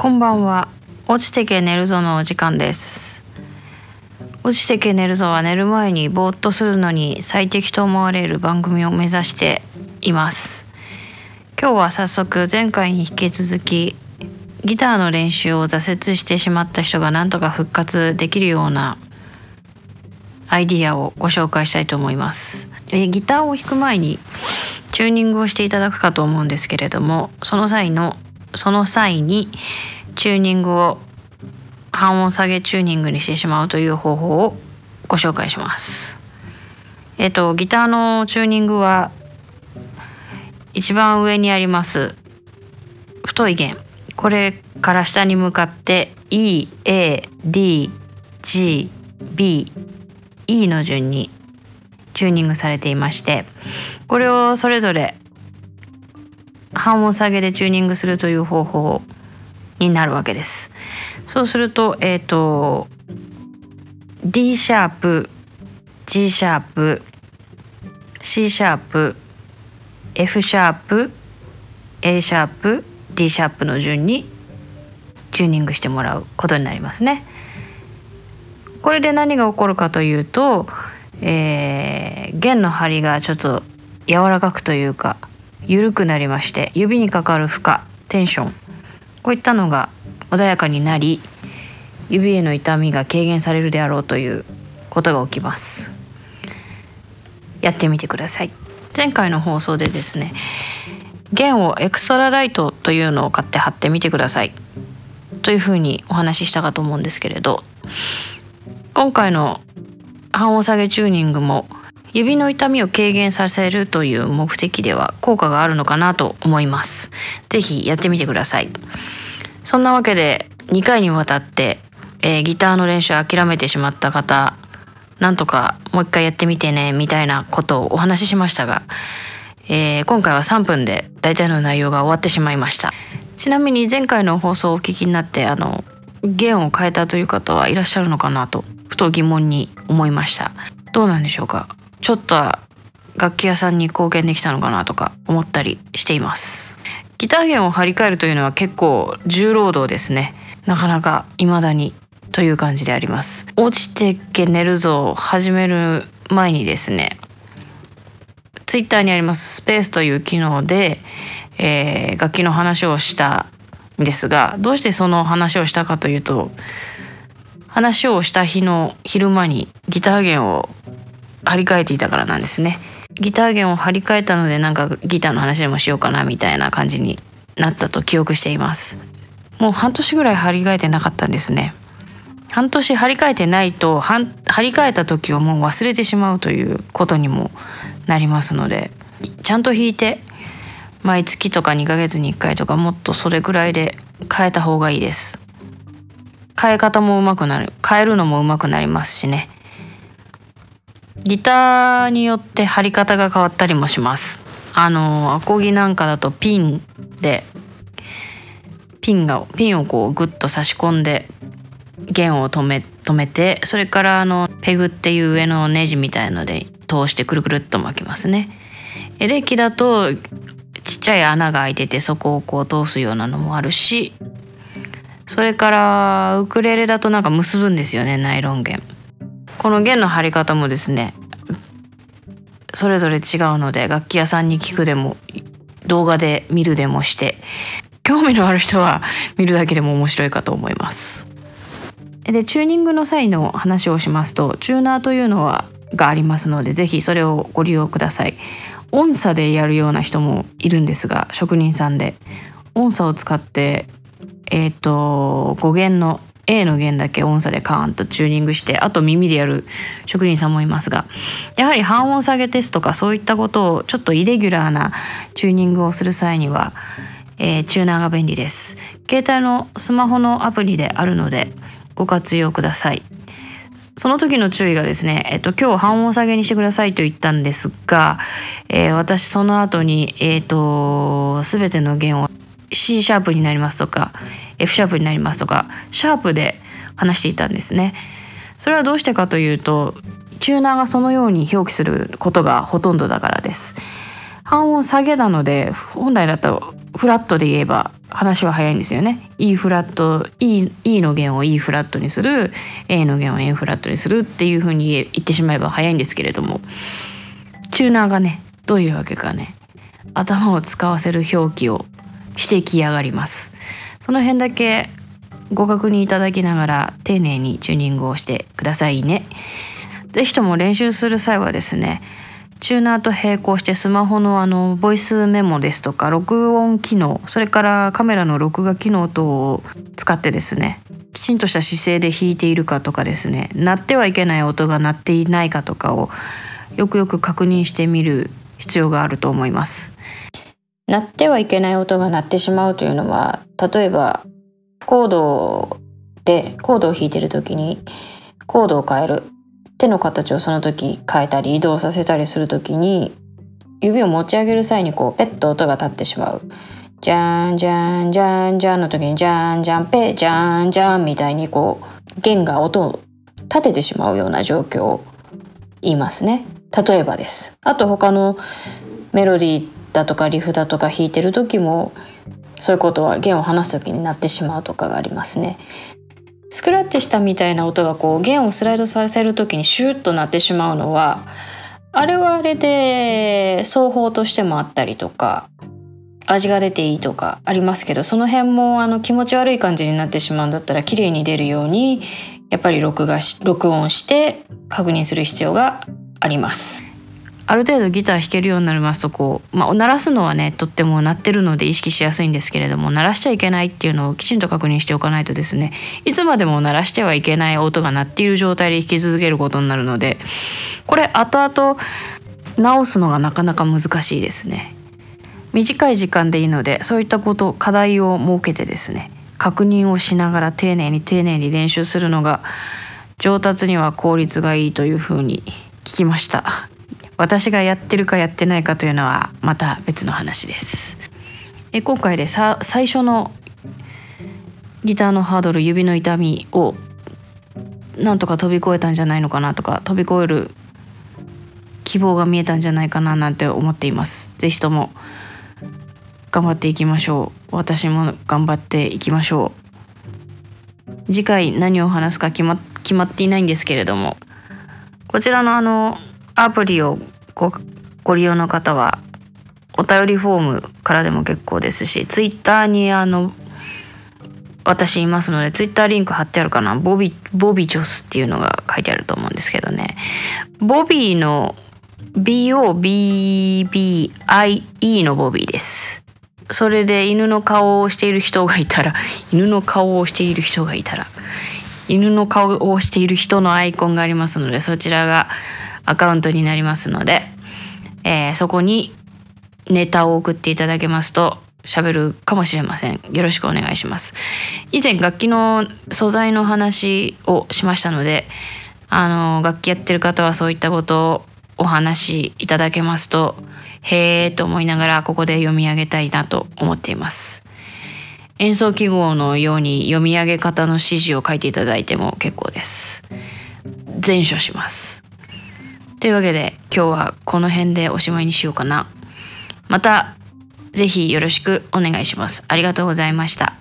こんばんは。落ちてけ寝るぞのお時間です。落ちてけ寝るぞは寝る前にぼーっとするのに最適と思われる番組を目指しています。今日は早速前回に引き続きギターの練習を挫折してしまった人がなんとか復活できるようなアイディアをご紹介したいと思います。えギターを弾く前にチューニングをしていただくかと思うんですけれどもその際のその際にチューニングを半音下げチューニングにしてしまうという方法をご紹介します。えっ、とギターのチューニングは一番上にあります太い弦これから下に向かって EADGBE の順にチューニングされていましてこれをそれぞれ半音下げでチューニングするという方法になるわけです。そうするとえっ、ー、と D シャープ G シャープ C シャープ F シャープ A シャープ D シャープの順にチューニングしてもらうことになりますね。これで何が起こるかというと、えー、弦の張りがちょっと柔らかくというか緩くなりまして指にかかる負荷テンションこういったのが穏やかになり指への痛みが軽減されるであろうということが起きます。やってみてください。前回の放送でですね弦をエクストラライトというのを買って貼ってみてください。というふうにお話ししたかと思うんですけれど今回の半音下げチューニングも指の痛みを軽減させるという目的では効果があるのかなと思います。ぜひやってみてください。そんなわけで2回にわたって、えー、ギターの練習を諦めてしまった方なんとかもう一回やってみてねみたいなことをお話ししましたが、えー、今回は3分で大体の内容が終わってしまいましたちなみに前回の放送をお聞きになってあの弦を変えたという方はいらっしゃるのかなとふと疑問に思いましたどうなんでしょうか？ちょっと楽器屋さんに貢献できたのかなとか思ったりしています。ギター弦を張り替えるというのは結構重労働ですね。なかなか未だにという感じであります。落ちてけ寝るぞを始める前にですねツイッターにありますスペースという機能で、えー、楽器の話をしたんですがどうしてその話をしたかというと話をした日の昼間にギター弦を張り替えていたからなんですね。ギター弦を張り替えたのでなんかギターの話でもしようかなみたいな感じになったと記憶しています。もう半年ぐらい張り替えてなかったんですね。半年張り替えてないと張り替えた時をもう忘れてしまうということにもなりますのでちゃんと弾いて毎月とか2ヶ月に1回とかもっとそれぐらいで変えた方がいいです。変え方もうまくなる変えるのもうまくなりますしね。ギターによって張り方が変わったりもします。あのアコギなんかだとピンでピンがピンをこうグッと差し込んで弦を止め止めてそれからあのペグっていう上のネジみたいので通してくるくるっと巻きますね。エレキだとちっちゃい穴が開いててそこをこう通すようなのもあるしそれからウクレレだとなんか結ぶんですよねナイロン弦。この弦の張り方もですねそれぞれ違うので楽器屋さんに聞くでも動画で見るでもして興味のある人は 見るだけでも面白いかと思います。でチューニングの際の話をしますとチューナーというのはがありますので是非それをご利用ください。音差でやるような人もいるんですが職人さんで音差を使ってえっ、ー、と語源の A の弦だけ音差でカーンとチューニングしてあと耳でやる職人さんもいますがやはり半音下げテストとかそういったことをちょっとイレギュラーなチューニングをする際には、えー、チューナーが便利です。携帯のスマホのアプリであるのでご活用ください。その時の注意がですね、えっと、今日半音下げにしてくださいと言ったんですが、えー、私その後に、えっ、ー、と、すべての弦を C シャープになりますとか F シャープになりますとかシャープで話していたんですね。それはどうしてかというとチューナーがそのように表記することがほとんどだからです。半音下げなので本来だとフラットで言えば話は早いんですよね E フラット E, e の弦を E フラットにする A の弦を A フラットにするっていうふうに言ってしまえば早いんですけれどもチューナーがねどういうわけかね頭を使わせる表記をしてきやがりますその辺だけご確認いただきながら丁寧にチューニングをしてくださいね是非とも練習する際はですねチューナーと並行してスマホのあのボイスメモですとか録音機能それからカメラの録画機能等を使ってですねきちんとした姿勢で弾いているかとかですね鳴ってはいけない音が鳴っていないかとかをよくよく確認してみる必要があると思います。鳴ってはいけない音が鳴ってしまうというのは例えばコードでコードを弾いてる時にコードを変える手の形をその時変えたり移動させたりする時に指を持ち上げる際にこうペッと音が立ってしまう。じゃーんじゃーんじゃーんじゃんの時にじゃんじゃんぺじゃんじゃんみたいにこう弦が音を立ててしまうような状況を言いますね。例えばです。あと他のメロディーだとかリフだとか弾いてる時もそういうことは弦を離す時になってしまうとかがありますね。スクラッチしたみたいな音がこう弦をスライドさせる時にシューッとなってしまうのはあれはあれで奏法としてもあったりとか味が出ていいとかありますけどその辺もあの気持ち悪い感じになってしまうんだったら綺麗に出るようにやっぱり録画し録音して確認する必要があります。ある程度ギター弾けるようになりますとこう、まあ、鳴らすのはねとっても鳴ってるので意識しやすいんですけれども鳴らしちゃいけないっていうのをきちんと確認しておかないとですねいつまでも鳴らしてはいけない音が鳴っている状態で弾き続けることになるのでこれ後々直すのがなかなか難しいですね。短い時間でいいのでそういったこと課題を設けてですね確認をしながら丁寧に丁寧に練習するのが上達には効率がいいというふうに聞きました私がやってるかやってないかというのはまた別の話です。え今回でさ最初のギターのハードル指の痛みをなんとか飛び越えたんじゃないのかなとか飛び越える希望が見えたんじゃないかななんて思っています。是非とも頑張っていきましょう。私も頑張っていきましょう。次回何を話すか決ま決まっていないんですけれども。こちらのあのアプリをごご利用の方はお便りフォームからでも結構ですしツイッターにあの私いますのでツイッターリンク貼ってあるかな？ボビボビジョスっていうのが書いてあると思うんですけどね。ボビーの BOBBIE のボビーです。それで犬の顔をしている人がいたら犬の顔をしている人がいたら犬の顔をしている人のアイコンがありますのでそちらがアカウントになりますので、えー、そこにネタを送っていただけますと喋るかもしれません。よろしくお願いします。以前楽器の素材の話をしましたので、あの楽器やってる方はそういったことをお話しいただけますと、へえと思いながらここで読み上げたいなと思っています。演奏記号のように読み上げ方の指示を書いていただいても結構です。全書します。というわけで今日はこの辺でおしまいにしようかな。またぜひよろしくお願いします。ありがとうございました。